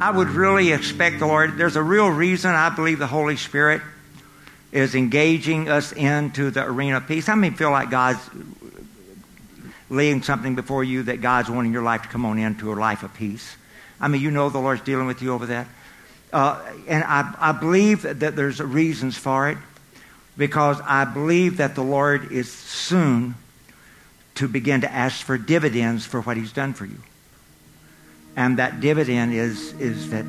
I would really expect the Lord. There's a real reason I believe the Holy Spirit is engaging us into the arena of peace. How many feel like God's laying something before you that God's wanting your life to come on into a life of peace? I mean, you know the Lord's dealing with you over that. Uh, and I, I believe that there's reasons for it because I believe that the Lord is soon to begin to ask for dividends for what He's done for you. And that dividend is, is that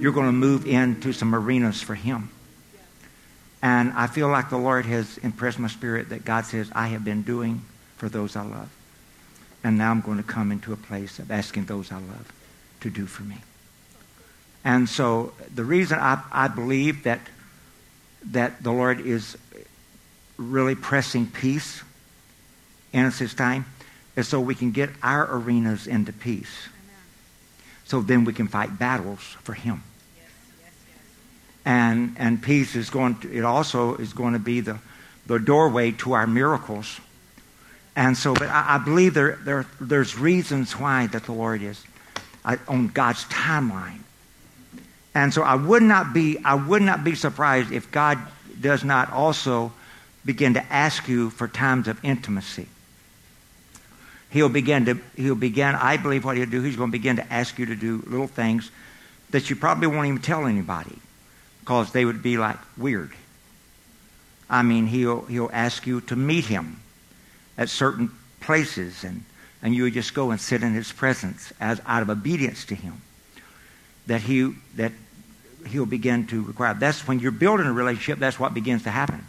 you're going to move into some arenas for Him. And I feel like the Lord has impressed my spirit that God says, I have been doing for those I love. And now I'm going to come into a place of asking those I love to do for me. And so the reason I, I believe that, that the Lord is really pressing peace in this time is so we can get our arenas into peace. So then we can fight battles for Him. And, and peace is going to, it also is going to be the, the doorway to our miracles. And so, but I, I believe there, there, there's reasons why that the Lord is uh, on God's timeline. And so I would not be, I would not be surprised if God does not also begin to ask you for times of intimacy. He'll begin to, he'll begin, I believe what he'll do, he's going to begin to ask you to do little things that you probably won't even tell anybody because they would be like weird. I mean, he'll, he'll ask you to meet him at certain places, and, and you would just go and sit in his presence as out of obedience to him. That, he, that he'll begin to require. That's when you're building a relationship, that's what begins to happen.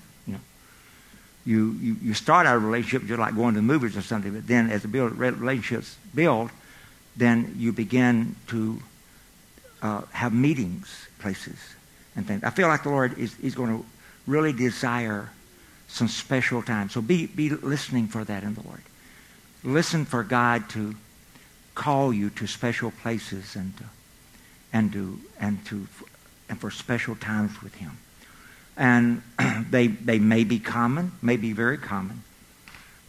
You, you, you, start out a relationship just like going to the movies or something, but then as the build, relationships build, then you begin to uh, have meetings places and things. I feel like the Lord is, is going to really desire some special time. So be, be listening for that in the Lord. Listen for God to call you to special places and to, and to, and to, and for special times with Him. And they, they may be common, may be very common,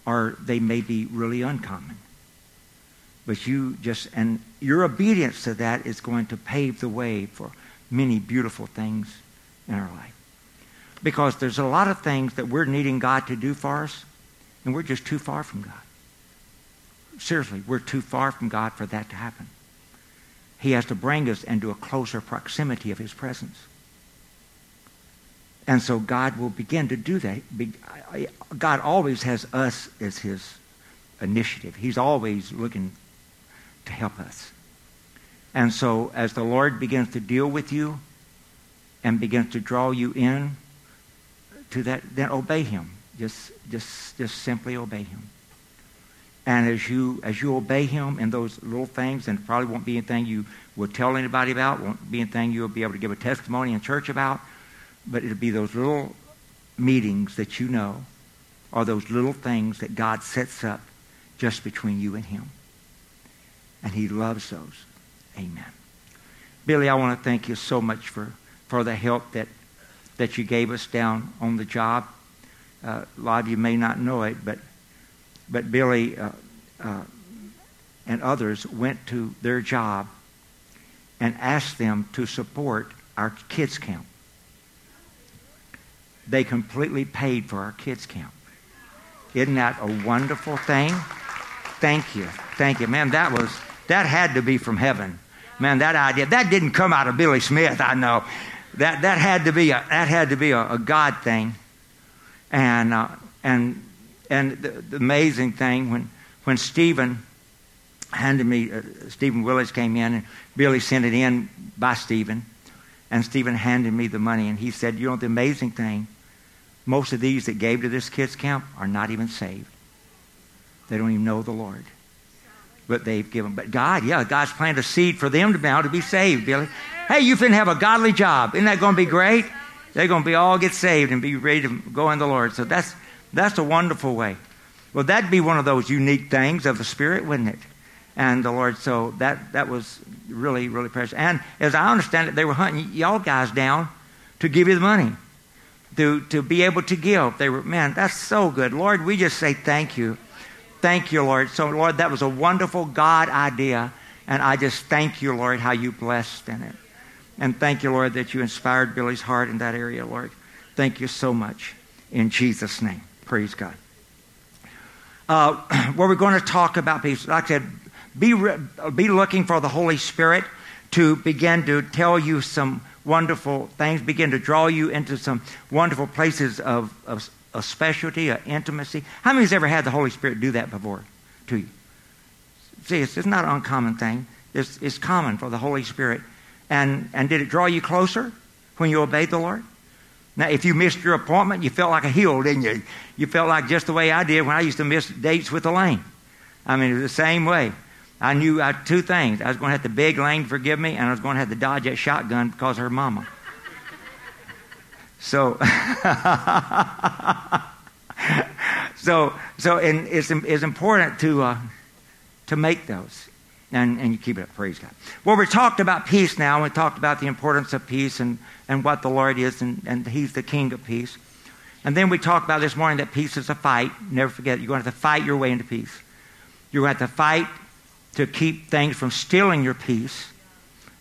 or they may be really uncommon. But you just, and your obedience to that is going to pave the way for many beautiful things in our life. Because there's a lot of things that we're needing God to do for us, and we're just too far from God. Seriously, we're too far from God for that to happen. He has to bring us into a closer proximity of His presence. And so God will begin to do that. God always has us as His initiative. He's always looking to help us. And so, as the Lord begins to deal with you and begins to draw you in to that, then obey Him. Just, just, just simply obey Him. And as you, as you obey Him in those little things, and probably won't be anything you will tell anybody about, won't be anything you'll be able to give a testimony in church about, but it'll be those little meetings that you know are those little things that God sets up just between you and Him. And He loves those. Amen. Billy, I want to thank you so much for, for the help that, that you gave us down on the job. Uh, a lot of you may not know it, but, but Billy uh, uh, and others went to their job and asked them to support our kids' camp. They completely paid for our kids' camp. Isn't that a wonderful thing? Thank you. Thank you. Man, that was that had to be from heaven. Man, that idea, that didn't come out of Billy Smith, I know. That, that had to be a, that had to be a, a God thing. And, uh, and, and the, the, amazing thing, when, when Stephen handed me, uh, Stephen Willis came in, and Billy sent it in by Stephen, and Stephen handed me the money, and he said, you know, the amazing thing, most of these that gave to this kids camp are not even saved. They don't even know the Lord but they've given. But God, yeah, God's planted a seed for them to now to be saved, Billy. Hey, you finna have a godly job. Isn't that going to be great? They're going to be all get saved and be ready to go in the Lord. So that's that's a wonderful way. Well, that'd be one of those unique things of the Spirit, wouldn't it? And the Lord, so that that was really really precious. And as I understand it, they were hunting y'all guys down to give you the money. To, to be able to give. They were, man, that's so good. Lord, we just say thank you Thank you, Lord. So, Lord, that was a wonderful God idea And I just thank you, Lord, how you blessed in it. And thank you, Lord, that you inspired Billy's heart in that area, Lord. Thank you so much. In Jesus' name. Praise God. Uh, where we're going to talk about peace. Like I said, be, re- be looking for the Holy Spirit to begin to tell you some wonderful things, begin to draw you into some wonderful places of, of, specialty, of intimacy. How many has ever had the Holy Spirit do that before to you? See, it's, it's not an uncommon thing. It's, it's common for the Holy Spirit. And, and did it draw you closer when you obeyed the Lord? Now, if you missed your appointment, you felt like a heel, didn't you? You felt like just the way I did when I used to miss dates with Elaine. I mean, it was the same way. I knew uh, two things. I was going to have to beg Lane to forgive me, and I was going to have to dodge that shotgun because her mama. So, so, so, and it's, it's important to, uh, to make those. And, and you keep it up. Praise God. Well, we talked about peace now. We talked about the importance of peace and, and what the Lord is, and, and He's the King of peace. And then we talked about this morning that peace is a fight. Never forget, you're going to have to fight your way into peace. You're going to have to fight to keep things from stealing your peace.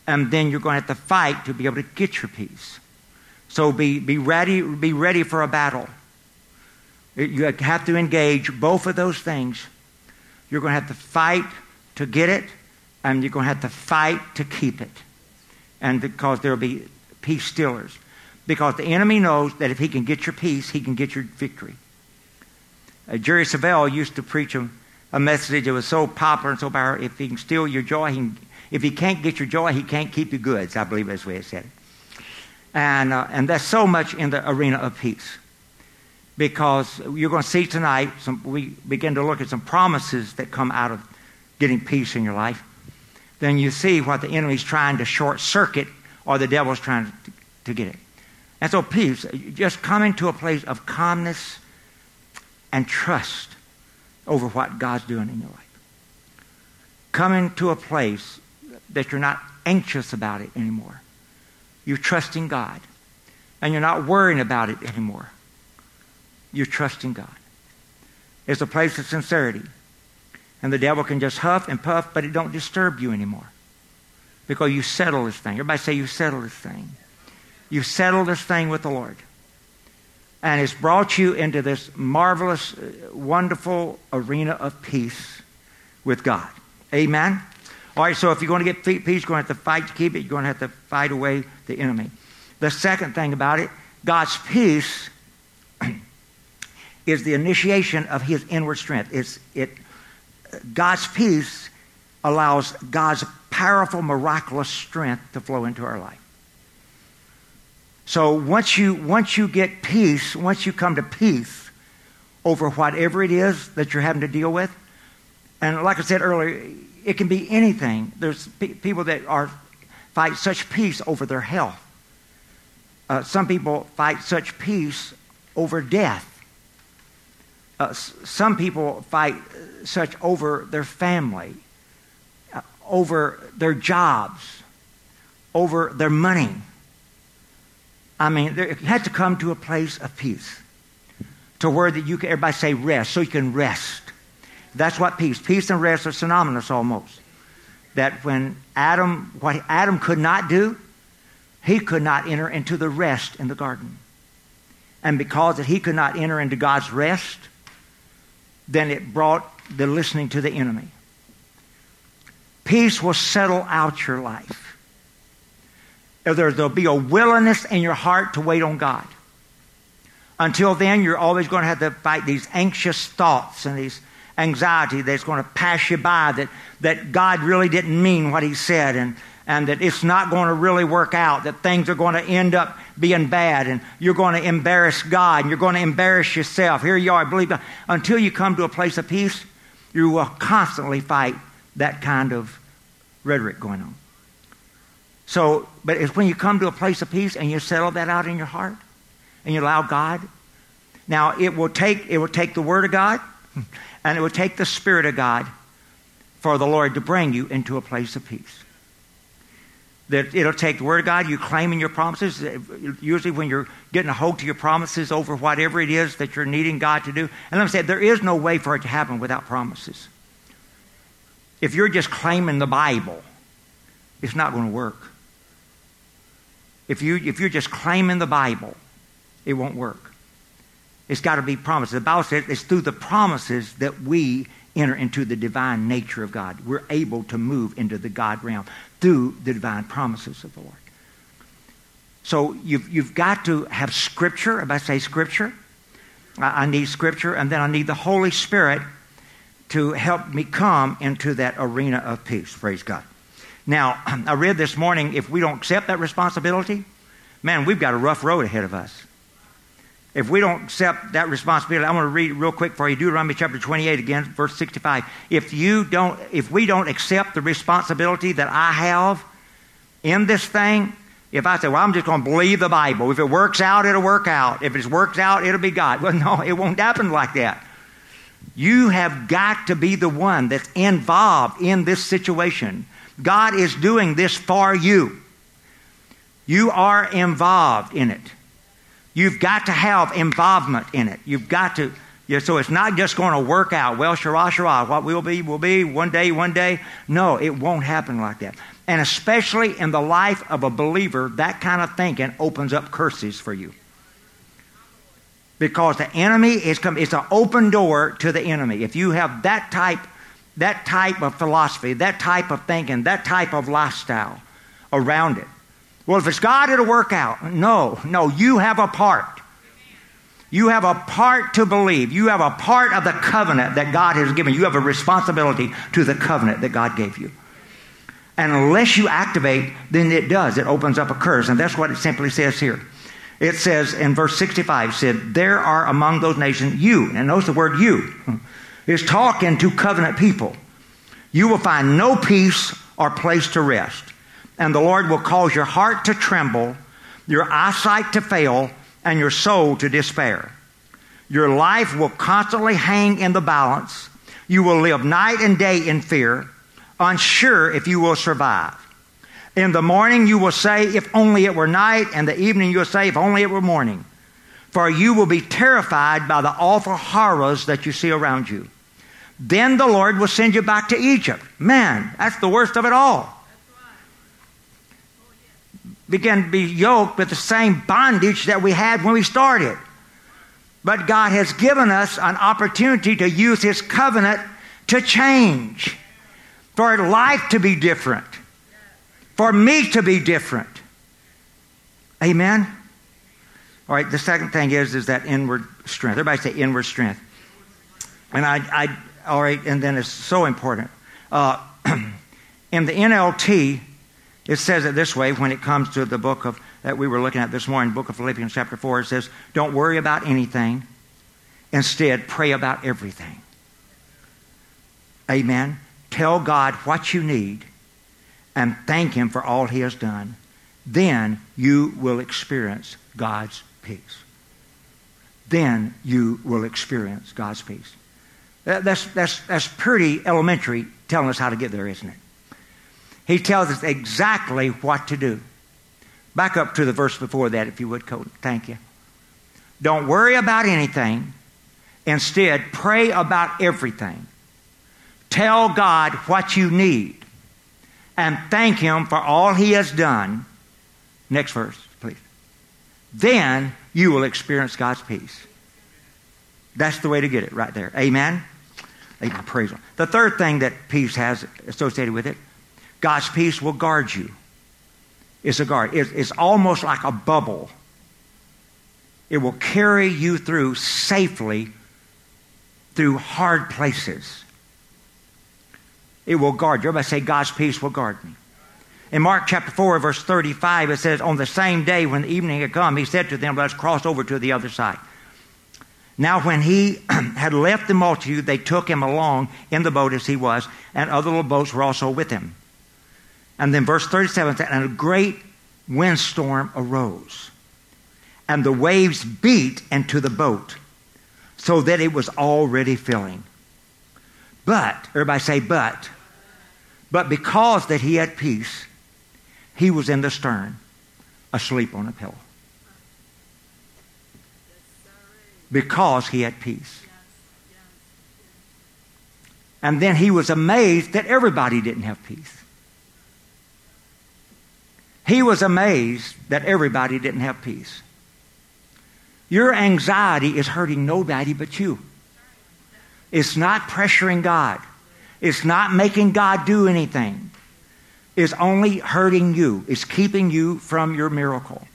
And then you're going to have to fight to be able to get your peace. So be, be, ready, be ready for a battle. You have to engage both of those things. You're going to have to fight to get it, and you're going to have to fight to keep it. And because there will be peace stealers. Because the enemy knows that if he can get your peace, he can get your victory. Uh, Jerry Savelle used to preach a, a, message that was so popular and so powerful. If he can steal your joy, he can, if he can't get your joy, he can't keep your goods. I believe that's the way it said it. And, uh, and that's so much in the arena of peace. Because you're going to see tonight, some, we begin to look at some promises that come out of getting peace in your life, then you see what the enemy's trying to short circuit or the devil's trying to, to get it. And so, peace, just coming to a place of calmness and trust over what God's doing in your life. Coming to a place that you're not anxious about it anymore. You're trusting God. And you're not worrying about it anymore. You're trusting God. It's a place of sincerity. And the devil can just huff and puff, but it don't disturb you anymore. Because you settle this thing. Everybody say you settle this thing. You settle this thing with the Lord. And it's brought you into this marvelous, uh, wonderful arena of peace with God. Amen? All right, so if you're going to get peace, you're going to have to fight to keep it. You're going to have to fight away the enemy. The second thing about it, God's peace is the initiation of his inward strength. It's, it God's peace allows God's powerful, miraculous strength to flow into our life. So once you, once you get peace, once you come to peace over whatever it is that you're having to deal with, and like I said earlier, it can be anything. There's pe- people that are fight such peace over their health. Uh, some people fight such peace over death. Uh, some people fight such over their family, uh, over their jobs, over their money. I mean, there, you had to come to a place of peace, to where that you can, everybody say rest, so you can rest. That's what peace. Peace and rest are synonymous almost. That when Adam, what Adam could not do, he could not enter into the rest in the garden. And because that he could not enter into God's rest, then it brought the listening to the enemy. Peace will settle out your life. There'll be a willingness in your heart to wait on God. Until then, you're always going to have to fight these anxious thoughts and these anxiety that's going to pass you by, that, that God really didn't mean what he said, and, and that it's not going to really work out, that things are going to end up being bad, and you're going to embarrass God, and you're going to embarrass yourself. Here you are, believe, until you come to a place of peace, you will constantly fight that kind of rhetoric going on. So, but it's when you come to a place of peace and you settle that out in your heart, and you allow God. Now, it will take, it will take the Word of God and it will take the Spirit of God for the Lord to bring you into a place of peace. That it'll take the Word of God, you claiming your promises. Usually, when you're getting a hold to your promises over whatever it is that you're needing God to do. And let me say, there is no way for it to happen without promises. if you're just claiming the Bible, it's not going to work. If, you, if you're just claiming the Bible, it won't work. It's got to be promises. The Bible says it's through the promises that we enter into the divine nature of God. We're able to move into the God realm through the divine promises of the Lord. So you've, you've got to have Scripture. If I say Scripture, I, I need Scripture, and then I need the Holy Spirit to help me come into that arena of peace. Praise God. Now, I read this morning if we don't accept that responsibility, man, we've got a rough road ahead of us. If we don't accept that responsibility, I'm going to read real quick for you Deuteronomy chapter 28 again, verse 65. If you don't, if we don't accept the responsibility that I have in this thing, if I say, well, I'm just going to believe the Bible. If it works out, it'll work out. If it works out, it'll be God. Well, no, it won't happen like that. You have got to be the one that's involved in this situation. God is doing this for you. You are involved in it. You've got to have involvement in it. You've got to. Yeah, so it's not just going to work out. Well, shara, shara, what will be, will be, one day, one day. No, it won't happen like that. And especially in the life of a believer, that kind of thinking opens up curses for you. Because the enemy is coming, it's an open door to the enemy. If you have that type, that type of philosophy, that type of thinking, that type of lifestyle around it. Well, if it's God, it'll work out. No, no, you have a part. You have a part to believe. You have a part of the covenant that God has given. You have a responsibility to the covenant that God gave you. And unless you activate, then it does. It opens up a curse. And that's what it simply says here. It says in verse 65, said, There are among those nations you, and notice the word you, is talking to covenant people. You will find no peace or place to rest. And the Lord will cause your heart to tremble, your eyesight to fail, and your soul to despair. Your life will constantly hang in the balance. You will live night and day in fear, unsure if you will survive. In the morning you will say, If only it were night, and the evening you will say, If only it were morning. For you will be terrified by the awful horrors that you see around you. Then the Lord will send you back to Egypt. Man, that's the worst of it all. Begin to be yoked with the same bondage that we had when we started. But God has given us an opportunity to use His covenant to change, for life to be different for me to be different. Amen? All right, the second thing is, is that inward strength. Everybody say inward strength. And I, I all right, and then it's so important. Uh, in the NLT, it says it this way when it comes to the book of that we were looking at this morning, book of Philippians chapter 4, it says, Don't worry about anything. Instead, pray about everything. Amen. Tell God what you need and thank Him for all He has done, then you will experience God's peace. Then you will experience God's peace. That's, that's, that's pretty elementary telling us how to get there, isn't it? He tells us exactly what to do. Back up to the verse before that, if you would, Cody. Thank you. Don't worry about anything. Instead, pray about everything. Tell God what you need and thank Him for all He has done. Next verse, please. Then you will experience God's peace. That's the way to get it right there. Amen? Praise. The third thing that peace has associated with it God's peace will guard you. It's a guard, it's almost like a bubble. It will carry you through safely through hard places. It will guard you. Everybody say, God's peace will guard me. In Mark chapter 4, verse 35, it says, On the same day when the evening had come, he said to them, Let's cross over to the other side. Now, when he had left the multitude, they took him along in the boat as he was, and other little boats were also with him. And then verse 37 said, And a great windstorm arose, and the waves beat into the boat, so that it was already filling. But, everybody say, but. But because that he had peace, he was in the stern, asleep on a pillow. Because he had peace. And then he was amazed that everybody didn't have peace. He was amazed that everybody didn't have peace. Your anxiety is hurting nobody but you. It's not pressuring God. It's not making God do anything. It's only hurting you. It's keeping you from your miracle.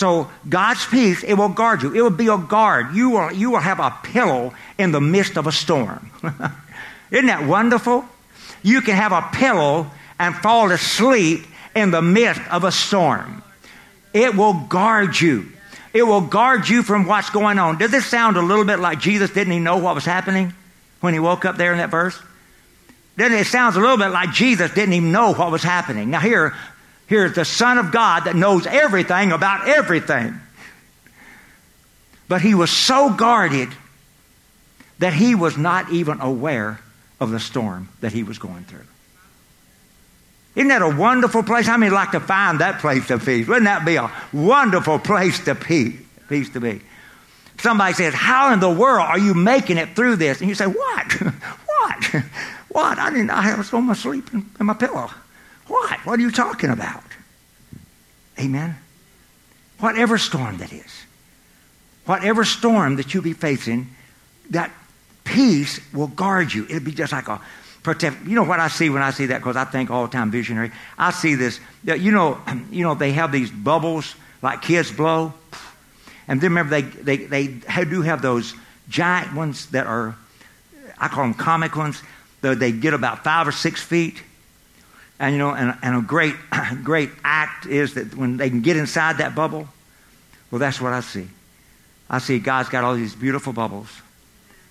So God's peace, it will guard you. It will be a guard. You will, you will have a pillow in the midst of a storm. Isn't that wonderful? You can have a pillow and fall asleep in the midst of a storm. It will guard you. It will guard you from what's going on. Does this sound a little bit like Jesus didn't he know what was happening when he woke up there in that verse? Then it sounds a little bit like Jesus didn't even know what was happening. Now here, here's the Son of God that knows everything about everything. But he was so guarded that he was not even aware of the storm that he was going through. Isn't that a wonderful place? How many like to find that place to peace? Wouldn't that be a wonderful place to peace, to be? Somebody says, How in the world are you making it through this? And you say, What? what? What? I didn't I on my sleep in my pillow. What? What are you talking about? Amen. Whatever storm that is, whatever storm that you be facing, that peace will guard you. It'll be just like a protect. You know what I see when I see that? Because I think all the time visionary. I see this. You know, you know they have these bubbles like kids blow, and then remember they they they do have those giant ones that are, I call them comic ones. Though They get about five or six feet. And you know, and, and a great, great act is that when they can get inside that bubble, well, that's what I see. I see God's got all these beautiful bubbles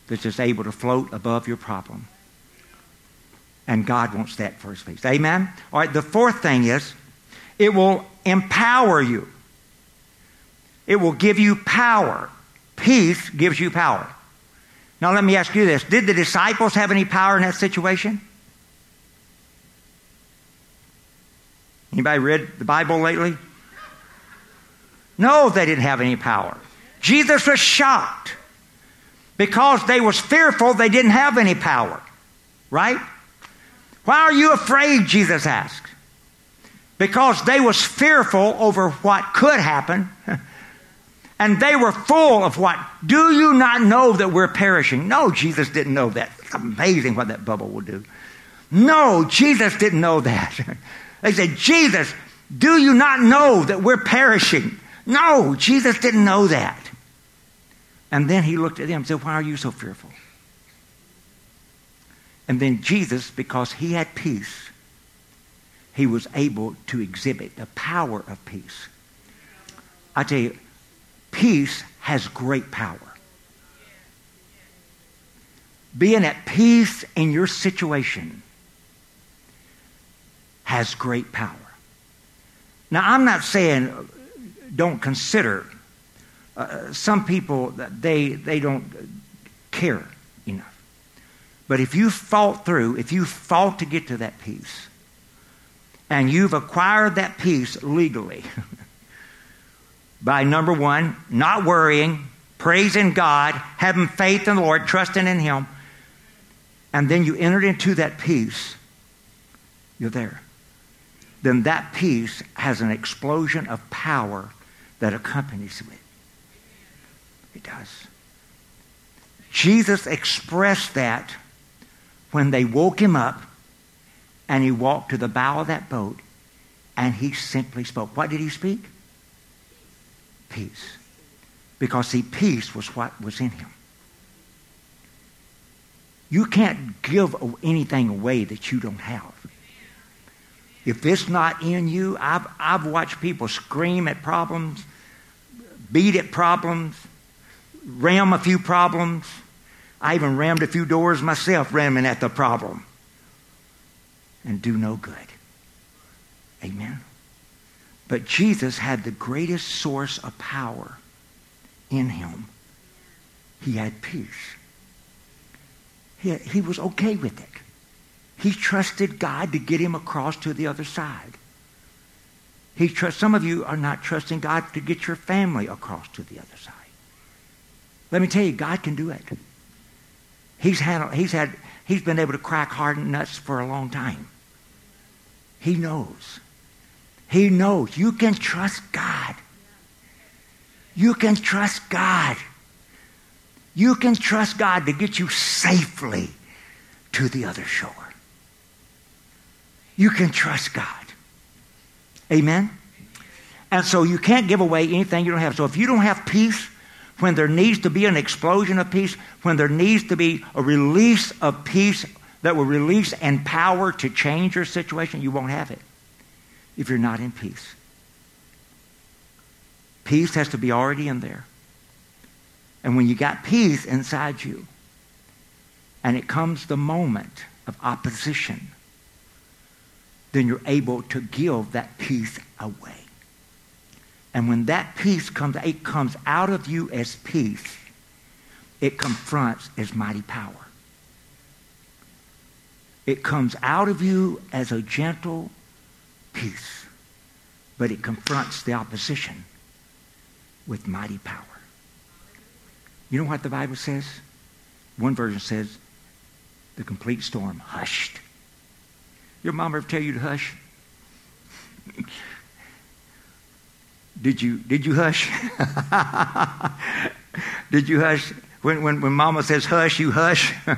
that's just able to float above your problem. And God wants that for his peace. Amen? All right, the fourth thing is it will empower you. It will give you power. Peace gives you power. Now let me ask you this. Did the disciples have any power in that situation? Anybody read the Bible lately? No, they didn't have any power. Jesus was shocked because they was fearful they didn't have any power. Right? Why are you afraid? Jesus asked. Because they was fearful over what could happen. and they were full of what? Do you not know that we're perishing? No, Jesus didn't know that. It's amazing what that bubble will do. No, Jesus didn't know that. they said, Jesus, do you not know that we're perishing? No, Jesus didn't know that. And then he looked at them and said, Why are you so fearful? And then Jesus, because he had peace, he was able to exhibit the power of peace. I tell you, peace has great power. Being at peace in your situation has great power. Now, I'm not saying don't consider. Uh, some people, that they, they don't care enough. But if you fought through, if you fought to get to that peace, and you've acquired that peace legally by number one, not worrying, praising God, having faith in the Lord, trusting in Him, and then you entered into that peace, you're there. Then that peace has an explosion of power that accompanies it. It does. Jesus expressed that when they woke him up and he walked to the bow of that boat and he simply spoke. What did he speak? Peace. Because, see, peace was what was in him. You can't give anything away that you don't have. If it's not in you, I've, I've watched people scream at problems, beat at problems, ram a few problems, I even rammed a few doors myself, ramming at the problem. And do no good. Amen. But Jesus had the greatest source of power in him. He had peace. He, he was okay with it. He trusted God to get him across to the other side. He trust, some of you are not trusting God to get your family across to the other side. Let me tell you, God can do it. He's, handled, he's, had, he's been able to crack hardened nuts for a long time. He knows. He knows. You can trust God. You can trust God. You can trust God to get you safely to the other shore. You can trust God. Amen? And so you can't give away anything you don't have. So if you don't have peace, when there needs to be an explosion of peace, when there needs to be a release of peace that will release and power to change your situation, you won't have it if you're not in peace. Peace has to be already in there. And when you got peace inside you, and it comes the moment of opposition, then you're able to give that peace away. And when that peace comes, it comes out of you as peace. It confronts as mighty power. It comes out of you as a gentle peace, but it confronts the opposition with mighty power. You know what the Bible says? One version says, the complete storm hushed. Your mom ever tell you to hush? did you did you hush? did you hush? When, when, when mama says hush, you hush.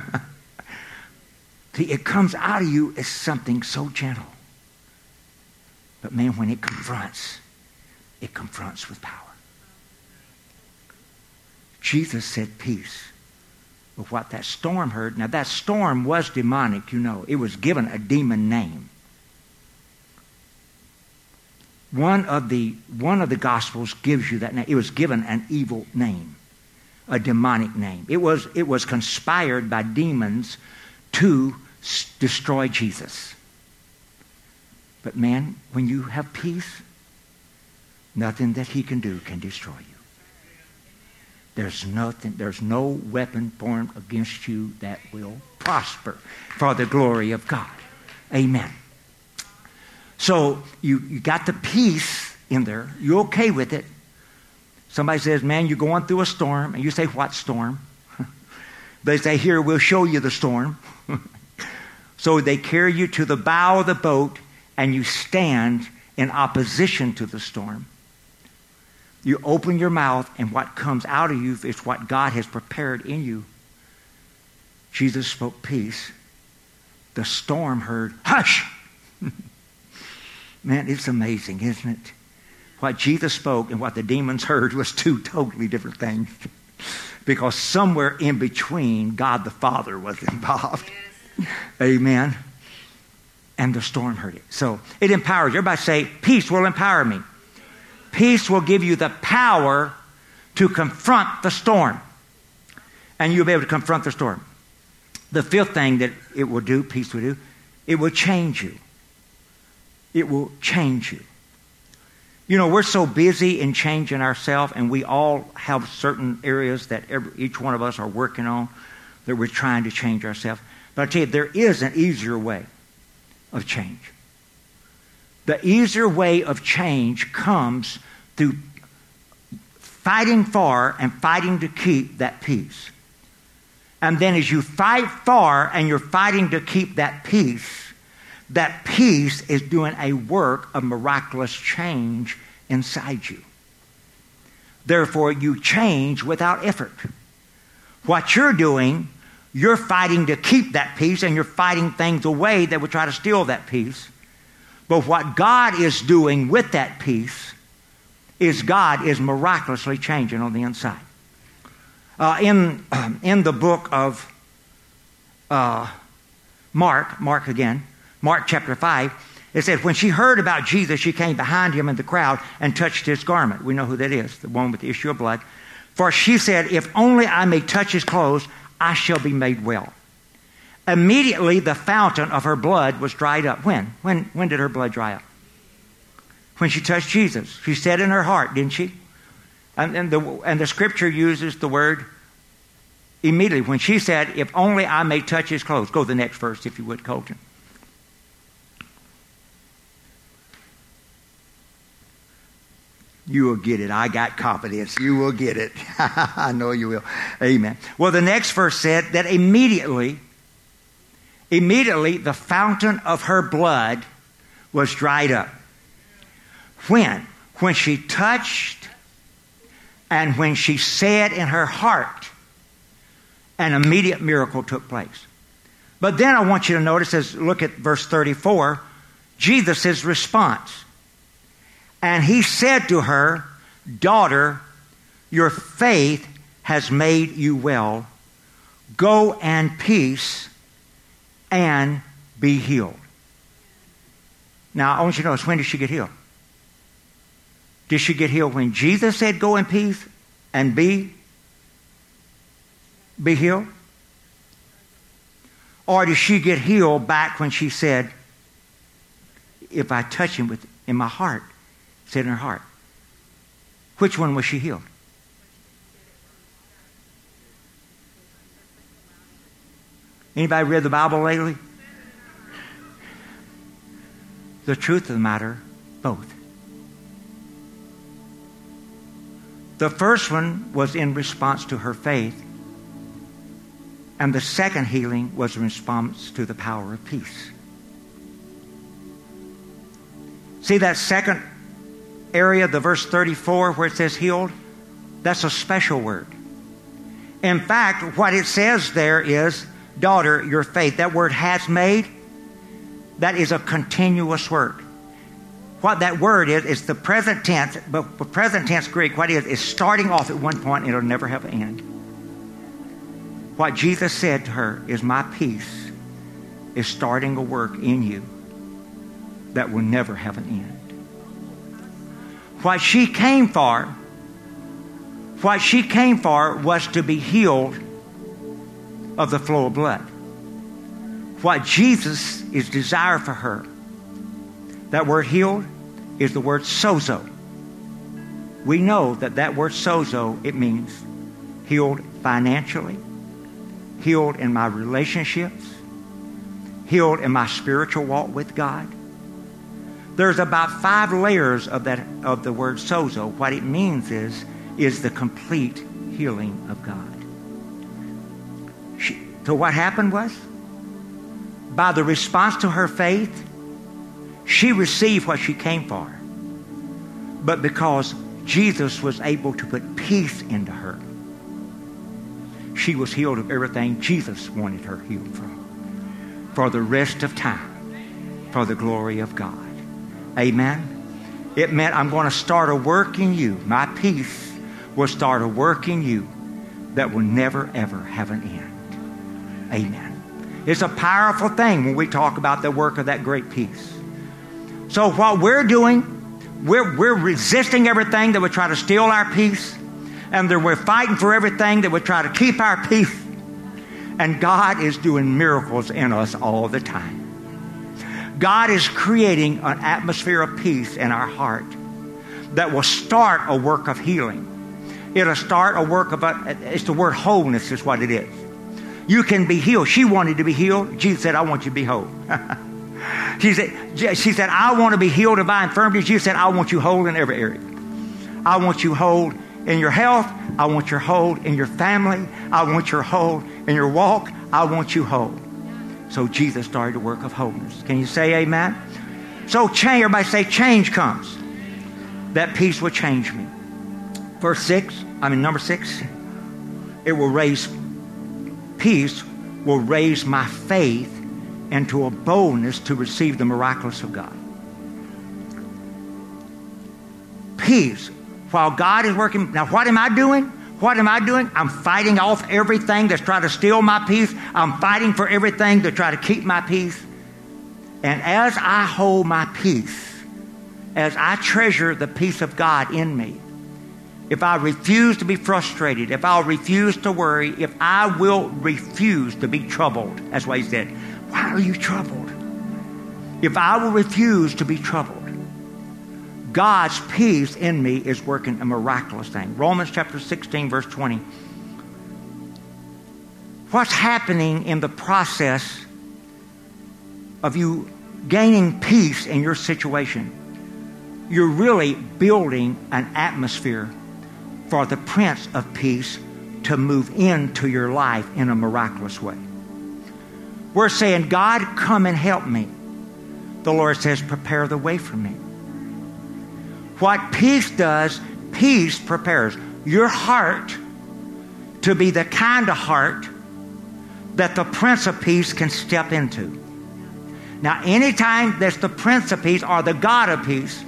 See, it comes out of you as something so gentle. But man, when it confronts, it confronts with power. Jesus said peace. But what that storm heard, now that storm was demonic, you know. It was given a demon name. One of the, one of the Gospels gives you that name. It was given an evil name, a demonic name. It was, it was conspired by demons to s- destroy Jesus. But man, when you have peace, nothing that he can do can destroy you. There's nothing, there's no weapon formed against you that will prosper for the glory of God. Amen. So you, you got the peace in there. You're okay with it. Somebody says, Man, you're going through a storm. And you say, What storm? they say, Here, we'll show you the storm. so they carry you to the bow of the boat and you stand in opposition to the storm. You open your mouth, and what comes out of you is what God has prepared in you. Jesus spoke peace. The storm heard, hush! Man, it's amazing, isn't it? What Jesus spoke and what the demons heard was two totally different things. because somewhere in between, God the Father was involved. Yes. Amen. And the storm heard it. So it empowers you. Everybody say, Peace will empower me. Peace will give you the power to confront the storm. And you'll be able to confront the storm. The fifth thing that it will do, peace will do, it will change you. It will change you. You know, we're so busy in changing ourselves, and we all have certain areas that every, each one of us are working on that we're trying to change ourselves. But I tell you, there is an easier way of change. The easier way of change comes through fighting for and fighting to keep that peace. And then as you fight for and you're fighting to keep that peace, that peace is doing a work of miraculous change inside you. Therefore, you change without effort. What you're doing, you're fighting to keep that peace and you're fighting things away that would try to steal that peace. But what God is doing with that peace is God is miraculously changing on the inside. Uh, in, in the book of uh, Mark, Mark again, Mark chapter 5, it says, When she heard about Jesus, she came behind him in the crowd and touched his garment. We know who that is, the one with the issue of blood. For she said, If only I may touch his clothes, I shall be made well. Immediately, the fountain of her blood was dried up. When? When, when did her blood dry up? When she touched Jesus. She said in her heart, didn't she? And, and, the, and the scripture uses the word immediately. When she said, If only I may touch his clothes. Go to the next verse, if you would, Colton. You will get it. I got confidence. You will get it. I know you will. Amen. Well, the next verse said that immediately, immediately the fountain of her blood was dried up. When? When she touched and when she said in her heart, an immediate miracle took place. But then I want you to notice as look at verse 34, Jesus' response. And he said to her, Daughter, your faith has made you well. Go and peace and be healed. Now, I want you to notice when did she get healed? Did she get healed when Jesus said, Go in peace and be, be healed? Or did she get healed back when she said, If I touch him with, in my heart, said in her heart? Which one was she healed? Anybody read the Bible lately? The truth of the matter, both. The first one was in response to her faith, and the second healing was in response to the power of peace. See that second area, the verse 34, where it says healed? That's a special word. In fact, what it says there is, daughter, your faith. That word has made, that is a continuous word what that word is, is the present tense, but the present tense Greek, what it is, is starting off at one point it'll never have an end. What Jesus said to her is, My peace is starting a work in you that will never have an end. What she came for, what she came for was to be healed of the flow of blood. What Jesus is desire for her that word healed is the word sozo. We know that that word sozo, it means healed financially, healed in my relationships, healed in my spiritual walk with God. There's about five layers of that of the word sozo. What it means is is the complete healing of God. So what happened was by the response to her faith, she received what she came for. But because Jesus was able to put peace into her, she was healed of everything Jesus wanted her healed from for the rest of time, for the glory of God. Amen. It meant I'm going to start a work in you. My peace will start a work in you that will never, ever have an end. Amen. It's a powerful thing when we talk about the work of that great peace. So what we're doing, we're, we're resisting everything that would try to steal our peace, and that we're fighting for everything that would try to keep our peace. And God is doing miracles in us all the time. God is creating an atmosphere of peace in our heart that will start a work of healing. It'll start a work of, a, it's the word wholeness is what it is. You can be healed. She wanted to be healed. Jesus said, I want you to be whole. She said, she said, I want to be healed of my infirmities. You said, I want you whole in every area. I want you whole in your health. I want you whole in your family. I want you whole in your walk. I want you whole. So Jesus started the work of wholeness. Can you say amen? So change, everybody say change comes. That peace will change me. Verse 6, I mean number 6, it will raise peace will raise my faith into a boldness to receive the miraculous of God. Peace. While God is working, now what am I doing? What am I doing? I'm fighting off everything that's trying to steal my peace. I'm fighting for everything to try to keep my peace. And as I hold my peace, as I treasure the peace of God in me, if I refuse to be frustrated, if I'll refuse to worry, if I will refuse to be troubled, that's what he said. Why are you troubled? If I will refuse to be troubled, God's peace in me is working a miraculous thing. Romans chapter 16, verse 20. What's happening in the process of you gaining peace in your situation? you're really building an atmosphere for the Prince of Peace to move into your life in a miraculous way. We're saying, God, come and help me. The Lord says, prepare the way for me. What peace does, peace prepares your heart to be the kind of heart that the Prince of Peace can step into. Now, anytime there's the Prince of Peace or the God of Peace,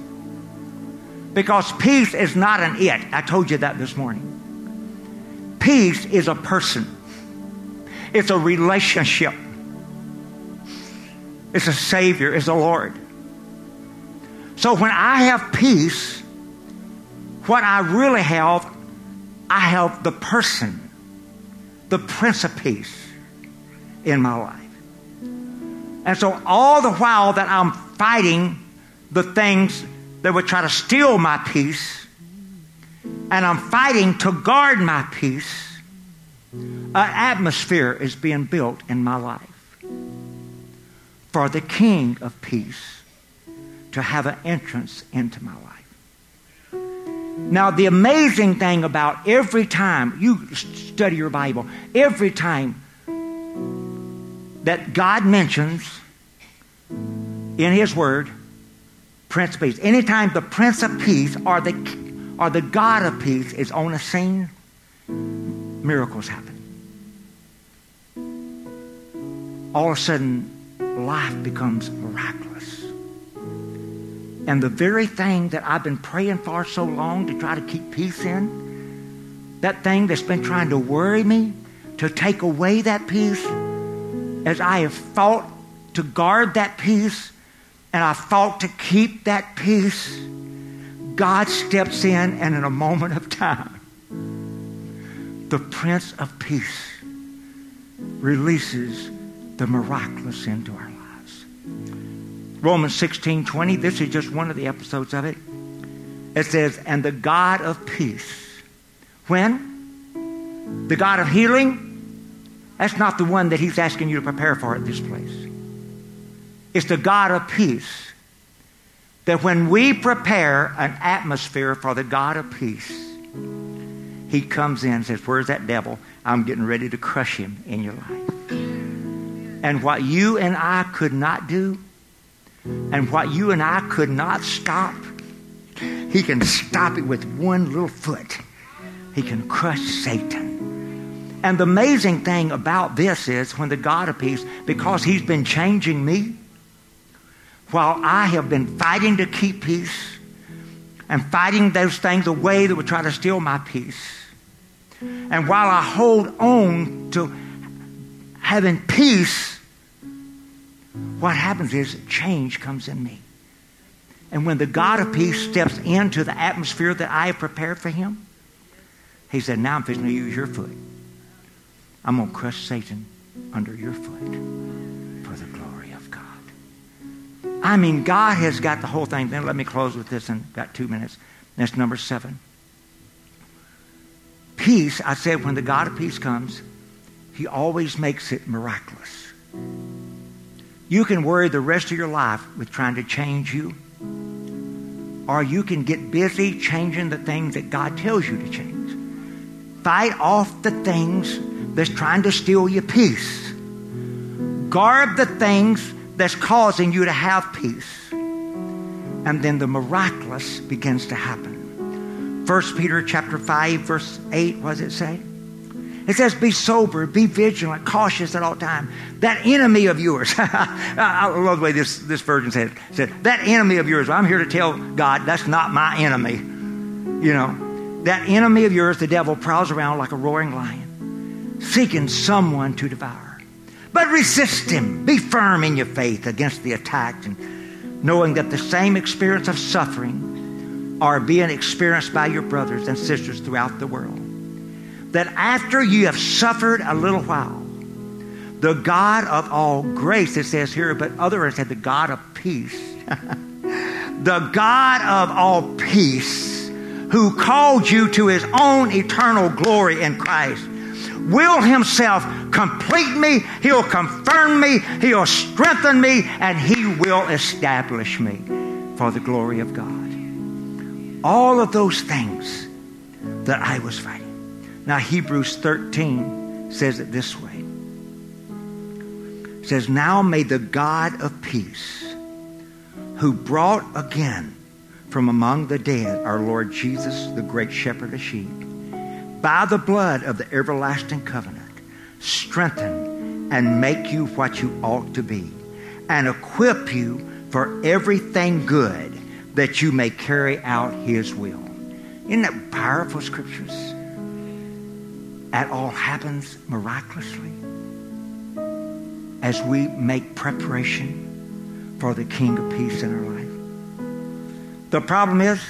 because peace is not an it. I told you that this morning. Peace is a person, it's a relationship, it's a Savior, it's a Lord. So when I have peace, what I really have, I have the person, the Prince of Peace in my life. And so all the while that I'm fighting the things that would try to steal my peace, and I'm fighting to guard my peace, an atmosphere is being built in my life for the King of Peace to have an entrance into my life. Now, the amazing thing about every time you study your Bible, every time that God mentions in His Word, Prince of Peace. Anytime the Prince of Peace or the, or the God of Peace is on a scene, miracles happen. All of a sudden, life becomes miraculous. And the very thing that I've been praying for so long to try to keep peace in, that thing that's been trying to worry me, to take away that peace, as I have fought to guard that peace and I fought to keep that peace, God steps in and in a moment of time, the Prince of Peace releases the miraculous into our lives. Romans 16 20, this is just one of the episodes of it. It says, And the God of peace. When? The God of healing? That's not the one that he's asking you to prepare for at this place. It's the God of peace. That when we prepare an atmosphere for the God of peace, he comes in and says, Where's that devil? I'm getting ready to crush him in your life. And what you and I could not do, and what you and I could not stop, he can stop it with one little foot. He can crush Satan. And the amazing thing about this is when the God of peace, because he's been changing me, while I have been fighting to keep peace and fighting those things away that would try to steal my peace, and while I hold on to having peace, what happens is change comes in me. And when the God of peace steps into the atmosphere that I have prepared for him, he said, Now I'm fixing to use your foot. I'm going to crush Satan under your foot I mean, God has got the whole thing. Then let me close with this in about two minutes. That's number seven. Peace, I said, when the God of peace comes, he always makes it miraculous. You can worry the rest of your life with trying to change you, or you can get busy changing the things that God tells you to change. Fight off the things that's trying to steal your peace. Guard the things that's causing you to have peace. And then the miraculous begins to happen. 1 Peter chapter 5, verse 8, what does it say? It says, Be sober, be vigilant, cautious at all time. That enemy of yours, I love the way this, this version says it. said, That enemy of yours, I'm here to tell God that's not my enemy. You know, that enemy of yours, the devil, prowls around like a roaring lion, seeking someone to devour. But resist him. Be firm in your faith against the attack, and knowing that the same experience of suffering are being experienced by your brothers and sisters throughout the world that after you have suffered a little while, the God of all grace, it says here, but others said the God of peace, the God of all peace, who called you to his own eternal glory in Christ, will himself complete me, he'll confirm me, he'll strengthen me, and he will establish me for the glory of God. all of those things that I was fighting. Now, Hebrews 13 says it this way. It says, Now may the God of peace, who brought again from among the dead our Lord Jesus, the great shepherd of sheep, by the blood of the everlasting covenant, strengthen and make you what you ought to be, and equip you for everything good that you may carry out his will. Isn't that powerful scriptures? That all happens miraculously as we make preparation for the King of Peace in our life. The problem is,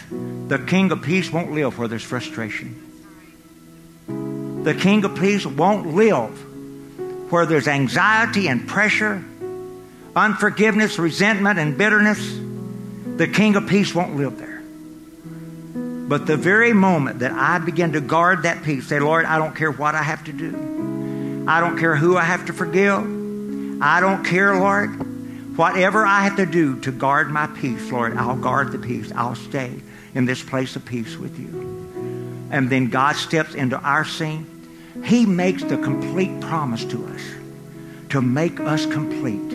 the King of Peace won't live where there's frustration. The King of Peace won't live where there's anxiety and pressure, unforgiveness, resentment, and bitterness. The King of Peace won't live there. But the very moment that I begin to guard that peace, say, Lord, I don't care what I have to do. I don't care who I have to forgive. I don't care, Lord. Whatever I have to do to guard my peace, Lord, I'll guard the peace. I'll stay in this place of peace with you. And then God steps into our scene. He makes the complete promise to us to make us complete,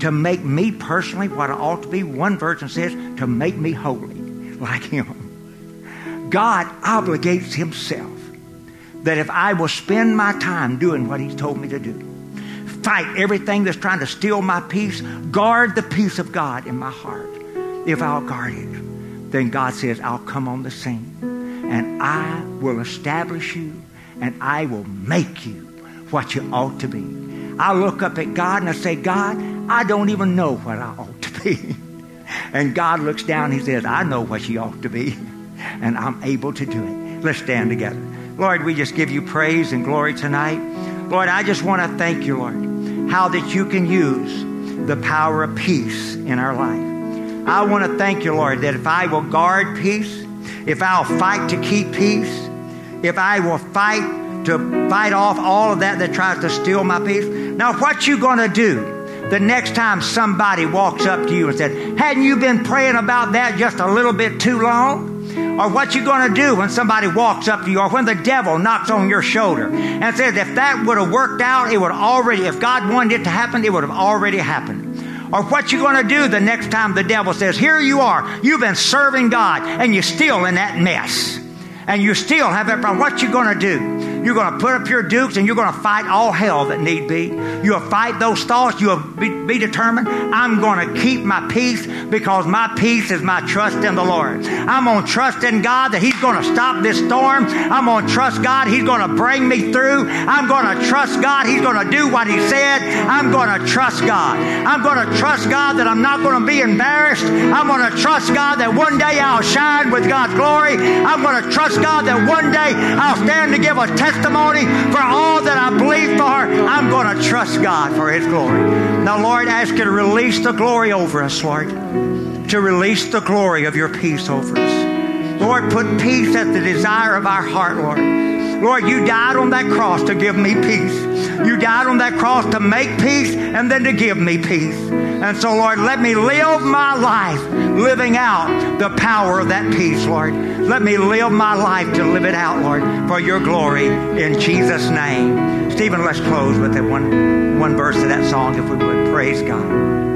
to make me personally what I ought to be. One version says, to make me holy like Him. God obligates himself that if I will spend my time doing what he's told me to do, fight everything that's trying to steal my peace, guard the peace of God in my heart. If I'll guard it, then God says, I'll come on the scene and I will establish you and I will make you what you ought to be. I look up at God and I say, God, I don't even know what I ought to be. And God looks down and he says, I know what you ought to be. and I'm able to do it. Let's stand together. Lord, we just give you praise and glory tonight. Lord, I just want to thank you, Lord, how that you can use the power of peace in our life. I want to thank you, Lord, that if I will guard peace, if I'll fight to keep peace, if I will fight to fight off all of that that tries to steal my peace. Now, what you going to do the next time somebody walks up to you and said, "Hadn't you been praying about that just a little bit too long?" or what you going to do when somebody walks up to you or when the devil knocks on your shoulder and says, if that would have worked out, it would already, if God wanted it to happen, it would have already happened. Or what you going to do the next time the devil says, here you are, you've been serving God and you're still in that mess. And you still have that problem. What you going to do? You're going to put up your dukes and you're going to fight all hell that need be. You'll fight those thoughts. You'll be, be determined. I'm going to keep my peace because my peace is my trust in the Lord. I'm going to trust in God that He's going to stop this storm. I'm going to trust God He's going to bring me through. I'm going to trust God He's going to do what He said. I'm going to trust God. I'm going to trust God that I'm not going to be embarrassed. I'm going to trust God that one day I'll shine with God's glory. I'm going to trust God that one day I'll stand to give a testimony testimony for all that I believe for, I'm going to trust God for His glory. Now, Lord, ask you to release the glory over us, Lord. To release the glory of your peace over us. Lord, put peace at the desire of our heart, Lord. Lord, you died on that cross to give me peace. You died on that cross to make peace and then to give me peace. And so, Lord, let me live my life living out the power of that peace, Lord. Let me live my life to live it out, Lord, for your glory in Jesus' name. Stephen, let's close with that one, one verse of that song, if we would. Praise God.